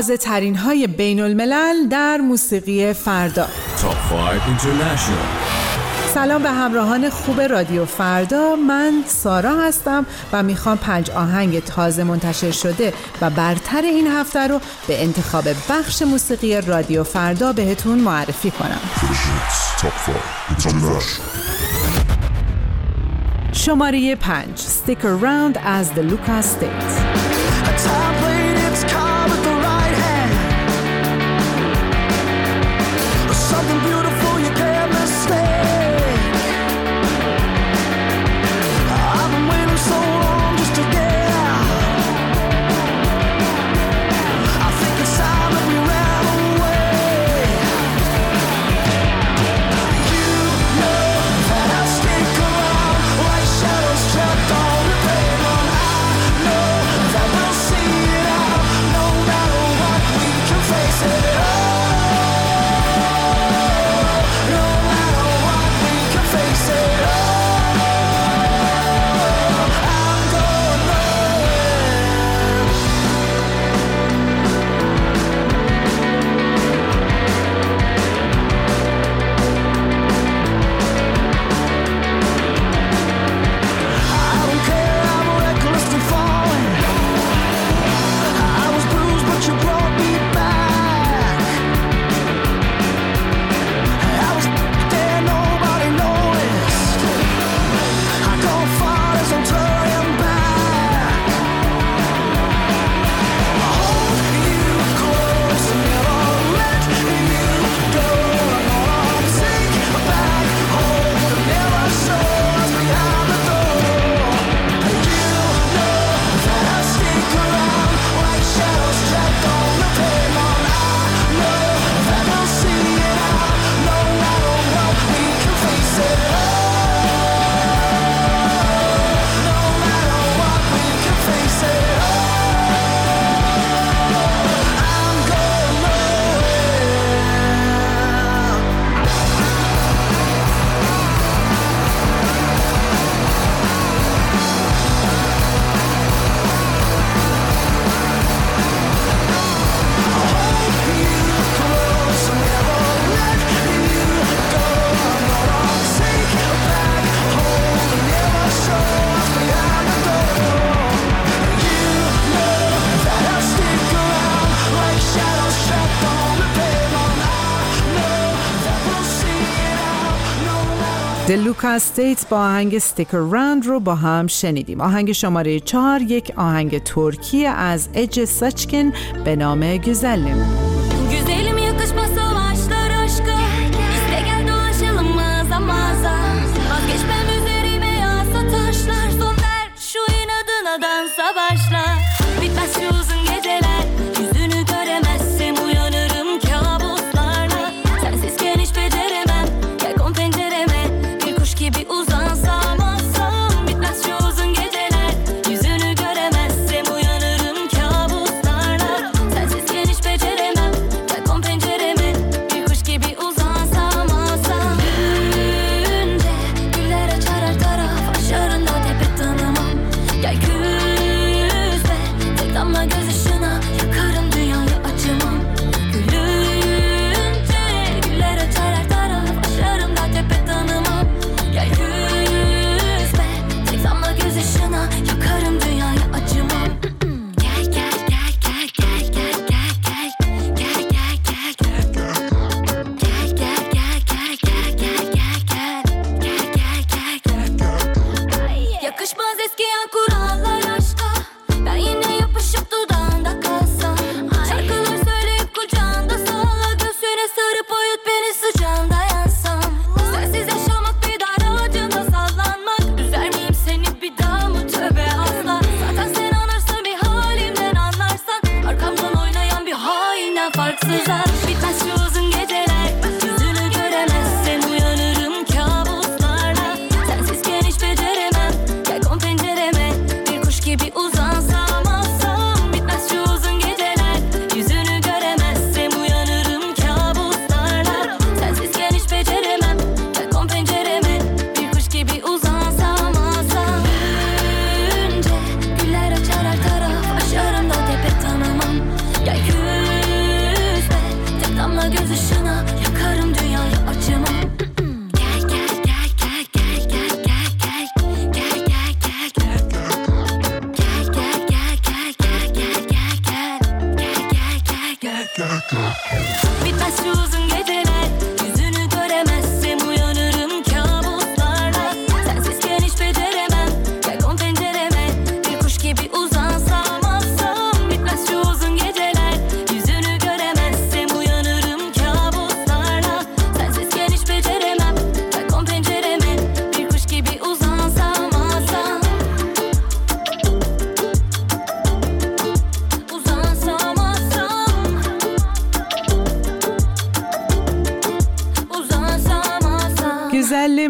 تازه ترین های بین الملل در موسیقی فردا سلام به همراهان خوب رادیو فردا. من سارا هستم و می‌خوام پنج آهنگ تازه منتشر شده و برتر این هفته رو به انتخاب بخش موسیقی رادیو فردا بهتون معرفی کنم. شماره پنج. Stick Around as the Lucas State دلوکا استیت با آهنگ ستیکر راند رو با هم شنیدیم. آهنگ شماره چهار یک آهنگ ترکی از اج سچکن به نام گزلم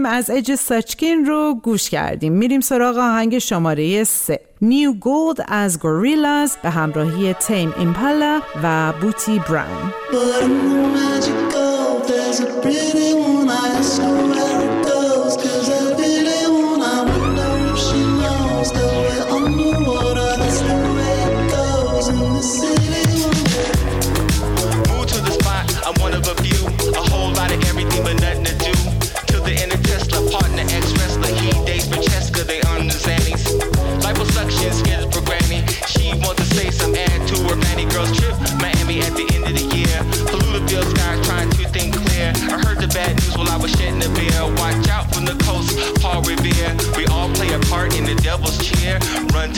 بریم از اج ساچکین رو گوش کردیم. میریم سراغ آهنگ شماره 3 نیو گولد از گوریلاز به همراهی تیم ایمپالا و بوتی براون.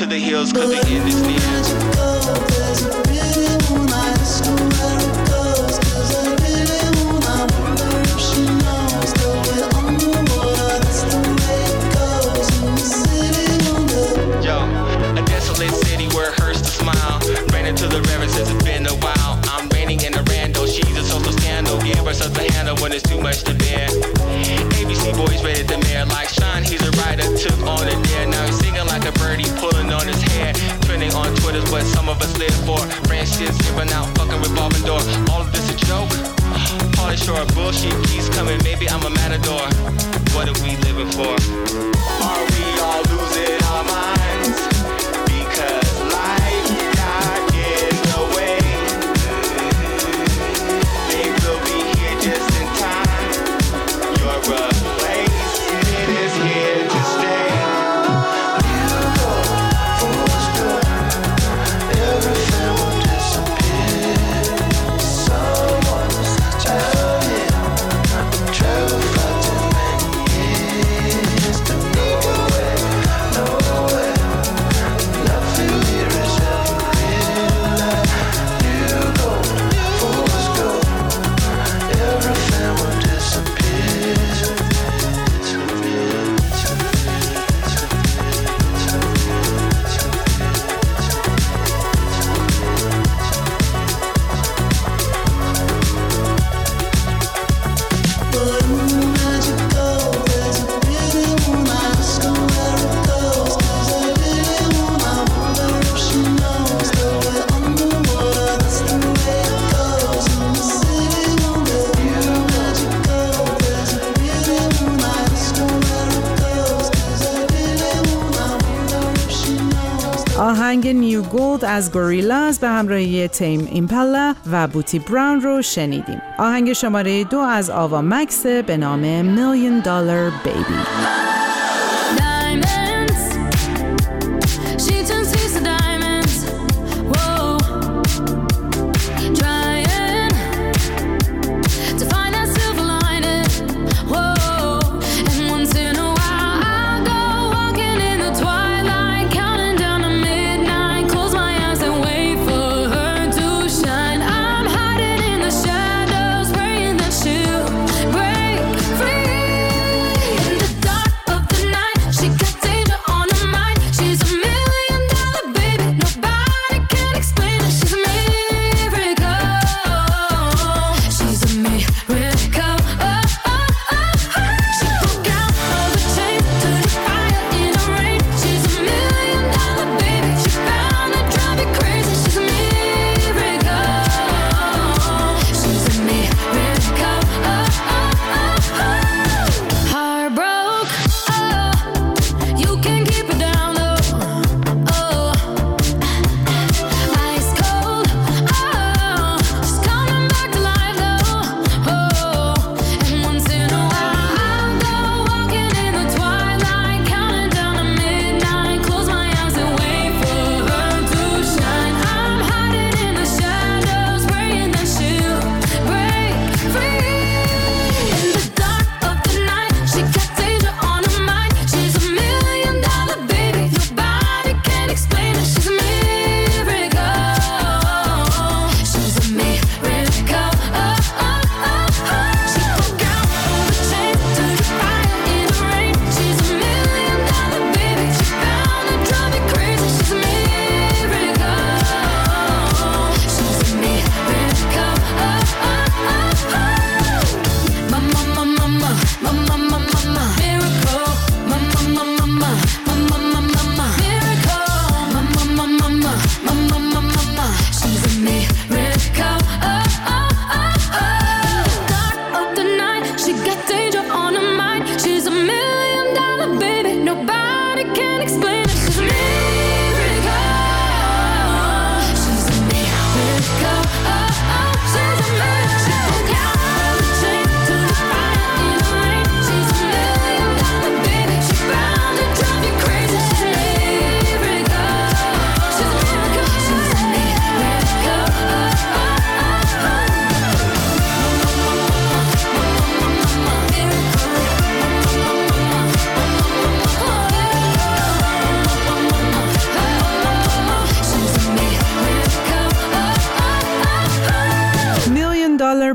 to the hills cause the end is near. to the river since it's been a while. I'm raining in a rando. She's a social scandal. Give herself a handle when it's too much to bear boys rated the mayor like Sean. He's a writer, took on a dare. Now he's singing like a birdie, pulling on his hair. Trending on Twitter's what some of us live for. Branches giving out, fucking revolving door. All of this a joke? Party short, bullshit He's coming. Maybe I'm a matador. What are we living for? Are we all losing our minds? نیو گولد از گوریلاز به همراهی تیم ایمپلا و بوتی براون رو شنیدیم. آهنگ شماره دو از آوا مکس به نام میلیون دلار بیبی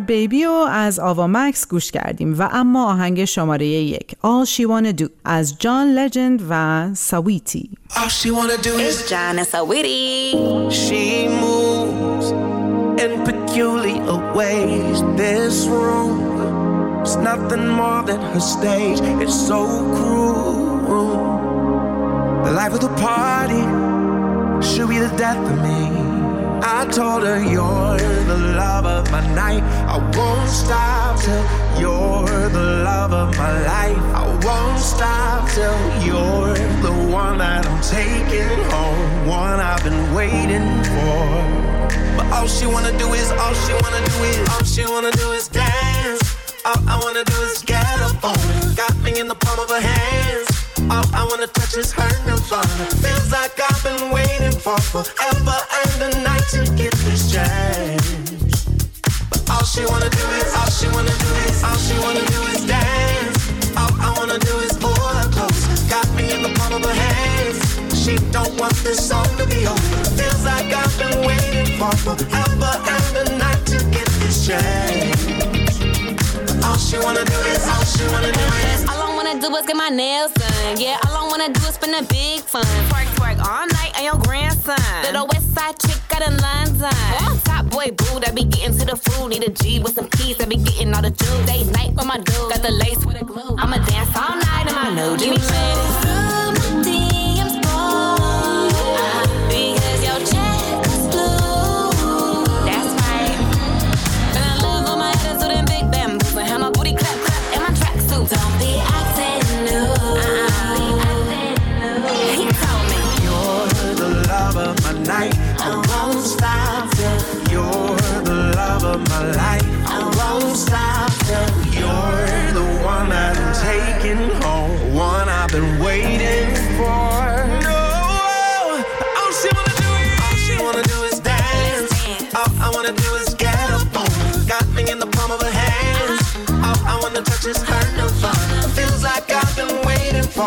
بیبی رو از آوا مکس گوش کردیم و اما آهنگ شماره یک All She Wanna Do از جان لجند و ساویتی All she wanna do is John and Sawiti. She moves in peculiar ways. This room is nothing more than her stage. It's so cruel. The life of the party should be the death of me. I told her you're the love of my night. I won't stop till you're the love of my life. I won't stop till you're the one that I'm taking home. One I've been waiting for. But all she wanna do is, all she wanna do is, all she wanna do is dance. All I wanna do is get up on her. Got me in the palm of her hands. All I wanna touch is her nirvana. Feels like I've been waiting for forever a night to get this chance. But all she wanna do is, all she wanna do is, all she wanna do is dance. All I wanna do is pull her close. Got me in the palm of her hands. She don't want this song to be over. Feels like I've been waiting for forever and a night to get this chance. But all she wanna do is, all she wanna do do is get my nails done. Yeah, all I wanna do is spend a big fun. Twerk, twerk all night on your grandson. Little west side chick got in London. Oh, top boy boo that be getting to the food. Need a G with some keys that be getting all the juice. Day night with my dude. Got the lace with the glue. I'ma dance all night in my new Give me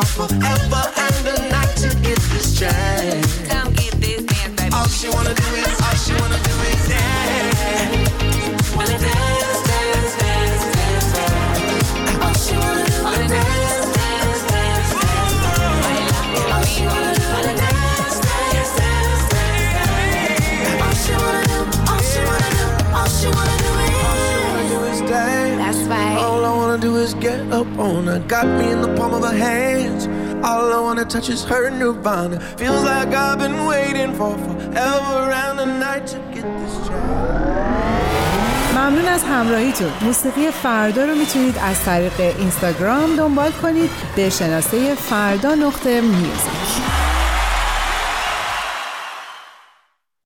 for forever up on her. Got me in the palm of her hands. All I wanna touch is her nirvana. Feels like I've been waiting for forever and a night to get this chance. ممنون از همراهیتون موسیقی فردا رو می‌تونید از طریق اینستاگرام دنبال کنید به شناسه فردا نقطه میوزیک